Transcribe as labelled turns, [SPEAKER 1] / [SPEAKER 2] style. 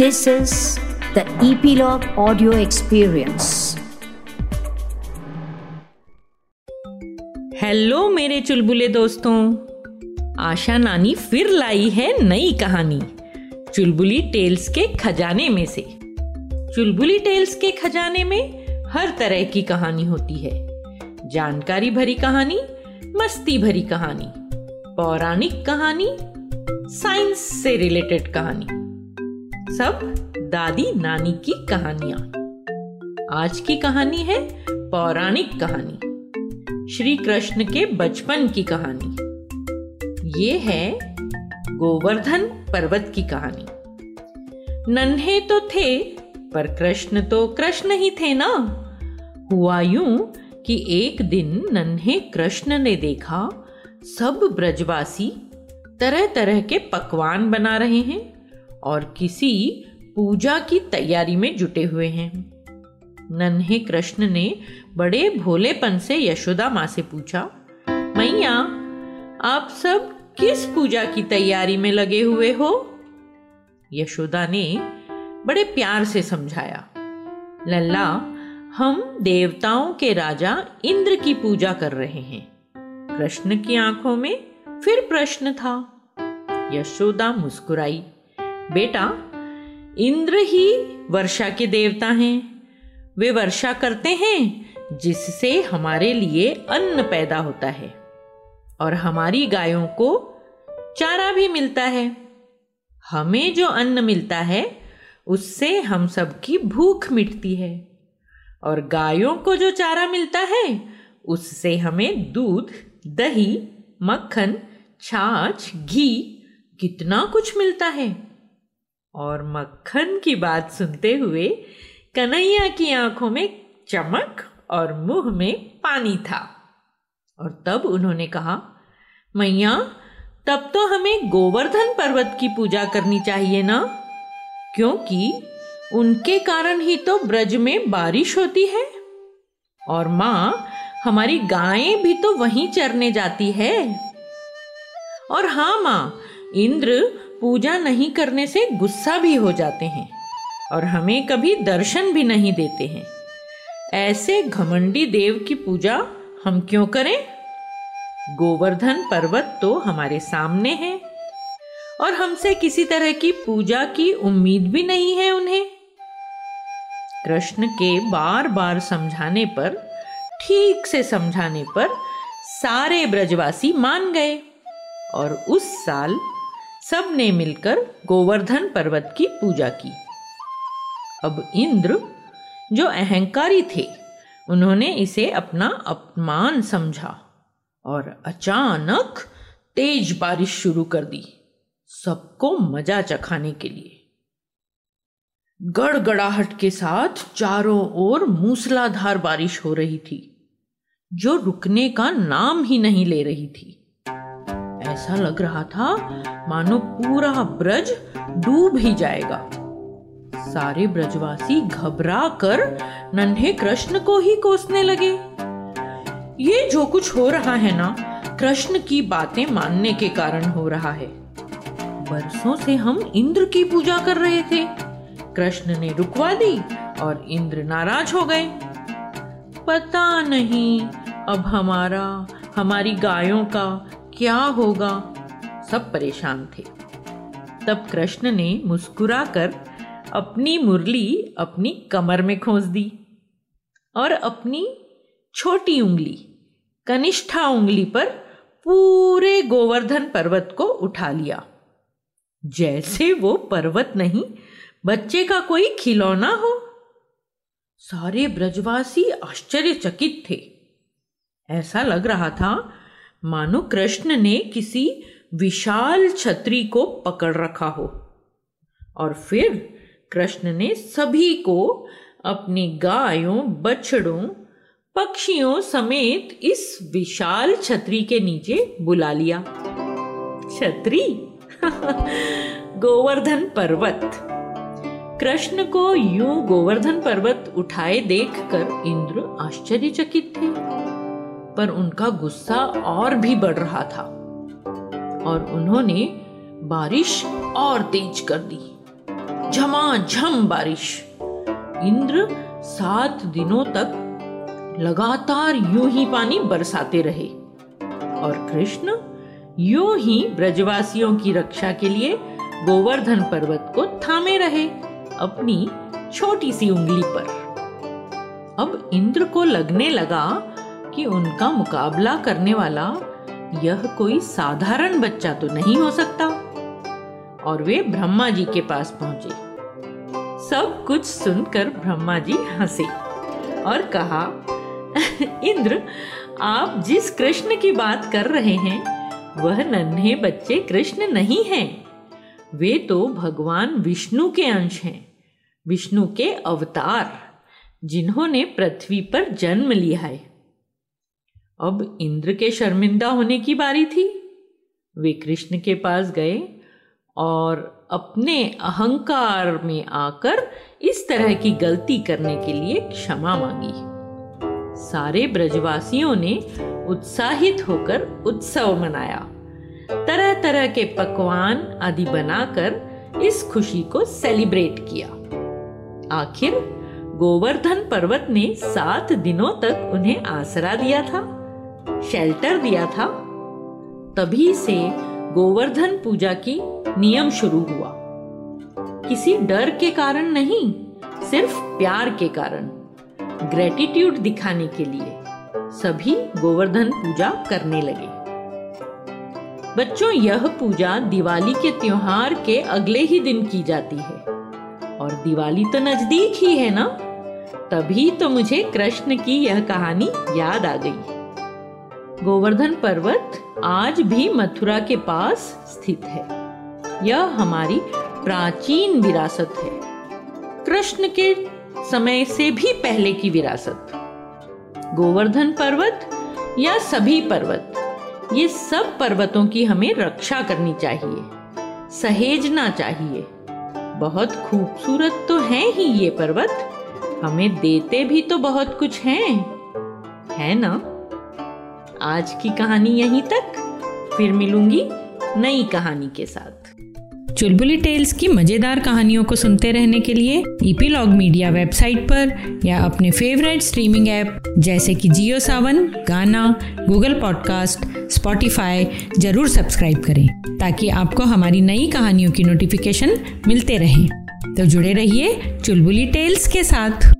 [SPEAKER 1] This is the Epilogue Audio Experience.
[SPEAKER 2] Hello मेरे चुलबुले दोस्तों। आशा नानी फिर लाई है नई कहानी। चुलबुली टेल्स के खजाने में से। चुलबुली टेल्स के खजाने में हर तरह की कहानी होती है। जानकारी भरी कहानी, मस्ती भरी कहानी, पौराणिक कहानी, साइंस से रिलेटेड कहानी। सब दादी नानी की कहानियाँ। आज की कहानी है पौराणिक कहानी श्री कृष्ण के बचपन की कहानी। ये है गोवर्धन पर्वत की कहानी। नन्हे तो थे, पर कृष्ण तो कृष्ण ही थे ना। हुआ यूँ कि एक दिन नन्हे कृष्ण ने देखा, सब ब्रजवासी तरह तरह के पकवान बना रहे हैं। और किसी पूजा की तैयारी में जुटे हुए हैं। नन्हे कृष्ण ने बड़े भोलेपन से यशोदा माँ से पूछा, मैया, आप सब किस पूजा की तैयारी में लगे हुए हो? यशोदा ने बड़े प्यार से समझाया, लल्ला, हम देवताओं के राजा इंद्र की पूजा कर रहे हैं। कृष्ण की आँखों में फिर प्रश्न था। यशोदा मुस्कुराई बेटा, इंद्र ही वर्षा के देवता हैं। वे वर्षा करते हैं, जिससे हमारे लिए अन्न पैदा होता है। और हमारी गायों को चारा भी मिलता है। हमें जो अन्न मिलता है, उससे हम सबकी भूख मिटती है। और गायों को जो चारा मिलता है, उससे हमें दूध, दही, मक्खन, छाछ, घी कितना कुछ मिलता है। और मक्खन की बात सुनते हुए कन्हैया की आँखों में चमक और मुँह में पानी था। और तब उन्होंने कहा, मैया, तब तो हमें गोवर्धन पर्वत की पूजा करनी चाहिए ना? क्योंकि उनके कारण ही तो ब्रज में बारिश होती है। और माँ, हमारी गायें भी तो वहीं चरने जाती है। और हाँ माँ, इंद्र पूजा नहीं करने से गुस्सा भी हो जाते हैं और हमें कभी दर्शन भी नहीं देते हैं। ऐसे घमंडी देव की पूजा हम क्यों करें? गोवर्धन पर्वत तो हमारे सामने है और हमसे किसी तरह की पूजा की उम्मीद भी नहीं है उन्हें। कृष्ण के बार बार समझाने पर, ठीक से समझाने पर सारे ब्रजवासी मान गए और उस साल सबने मिलकर गोवर्धन पर्वत की पूजा की। अब इंद्र, जो अहंकारी थे, उन्होंने इसे अपना अपमान समझा और अचानक तेज बारिश शुरू कर दी सबको मज़ा चखाने के लिए। गड़गड़ाहट के साथ चारों ओर मूसलाधार बारिश हो रही थी, जो रुकने का नाम ही नहीं ले रही थी। ऐसा लग रहा था मानो पूरा ब्रज डूब ही जाएगा। सारे ब्रजवासी घबरा कर नन्हे कृष्ण को ही कोसने लगे। ये जो कुछ हो रहा है ना, कृष्ण की बातें मानने के कारण हो रहा है। बरसों से हम इंद्र की पूजा कर रहे थे। कृष्ण ने रुकवा दी और इंद्र नाराज़ हो गए। पता नहीं, अब हमारा, हमारी गायों का क्या होगा? सब परेशान थे। तब कृष्ण ने मुस्कुराकर अपनी मुरली अपनी कमर में खोस दी और अपनी छोटी उंगली, कनिष्ठा उंगली पर पूरे गोवर्धन पर्वत को उठा लिया। जैसे वो पर्वत नहीं, बच्चे का कोई खिलौना हो। सारे ब्रजवासी आश्चर्यचकित थे। ऐसा लग रहा था मानो कृष्ण ने किसी विशाल छतरी को पकड़ रखा हो। और फिर कृष्ण ने सभी को अपनी गायों, बछड़ों, पक्षियों समेत इस विशाल छतरी के नीचे बुला लिया। छतरी? गोवर्धन पर्वत। कृष्ण को यूँ गोवर्धन पर्वत उठाए देखकर इंद्र आश्चर्यचकित थे। पर उनका गुस्सा और भी बढ़ रहा था। और उन्होंने बारिश और तेज कर दी। झमाझम बारिश। इंद्र सात दिनों तक लगातार यूँ ही पानी बरसाते रहे। और कृष्ण यूँ ही ब्रजवासियों की रक्षा के लिए गोवर्धन पर्वत को थामे रहे अपनी छोटी सी उंगली पर। अब इंद्र को लगने लगा कि उनका मुकाबला करने वाला यह कोई साधारण बच्चा तो नहीं हो सकता। और वे ब्रह्मा जी के पास पहुँचे। सब कुछ सुनकर ब्रह्मा जी हंसे और कहा, इंद्र, आप जिस कृष्ण की बात कर रहे हैं, वह नन्हे बच्चे कृष्ण नहीं हैं। वे तो भगवान विष्णु के अंश हैं, विष्णु के अवतार, जिन्होंने पृथ्वी पर जन्म लिया है। अब इंद्र के शर्मिंदा होने की बारी थी। वे कृष्ण के पास गए और अपने अहंकार में आकर इस तरह की गलती करने के लिए क्षमा मांगी। सारे ब्रजवासियों ने उत्साहित होकर उत्सव मनाया। तरह तरह के पकवान आदि बनाकर इस खुशी को सेलिब्रेट किया। आखिर गोवर्धन पर्वत ने सात दिनों तक उन्हें आसरा दिया था। शेल्टर दिया था, तभी से गोवर्धन पूजा की नियम शुरू हुआ। किसी डर के कारण नहीं, सिर्फ़ प्यार के कारण। ग्रेटिट्यूड दिखाने के लिए सभी गोवर्धन पूजा करने लगे। बच्चों, यह पूजा दिवाली के त्योहार के अगले ही दिन की जाती है। और दिवाली तो नज़दीक ही है ना? तभी तो मुझे कृष्ण की यह कहानी याद आ गई। गोवर्धन पर्वत आज भी मथुरा के पास स्थित है। यह हमारी प्राचीन विरासत है। कृष्ण के समय से भी पहले की विरासत। गोवर्धन पर्वत या सभी पर्वत, ये सब पर्वतों की हमें रक्षा करनी चाहिए, सहेजना चाहिए। बहुत खूबसूरत तो हैं ही ये पर्वत, हमें देते भी तो बहुत कुछ हैं। है ना? आज की कहानी यहीं तक। फिर मिलूँगी नई कहानी के साथ।
[SPEAKER 3] चुलबुली टेल्स की मज़ेदार कहानियों को सुनते रहने के लिए ईपीलॉग मीडिया वेबसाइट पर या अपने फेवरेट स्ट्रीमिंग ऐप, जैसे कि Jio Saavn, Gaana, Google podcast, Spotify, ज़रूर सब्सक्राइब करें, ताकि आपको हमारी नई कहानियों की नोटिफिकेशन मिलते रहे। तो जुड़े रहिए चुलबुली टेल्स के साथ।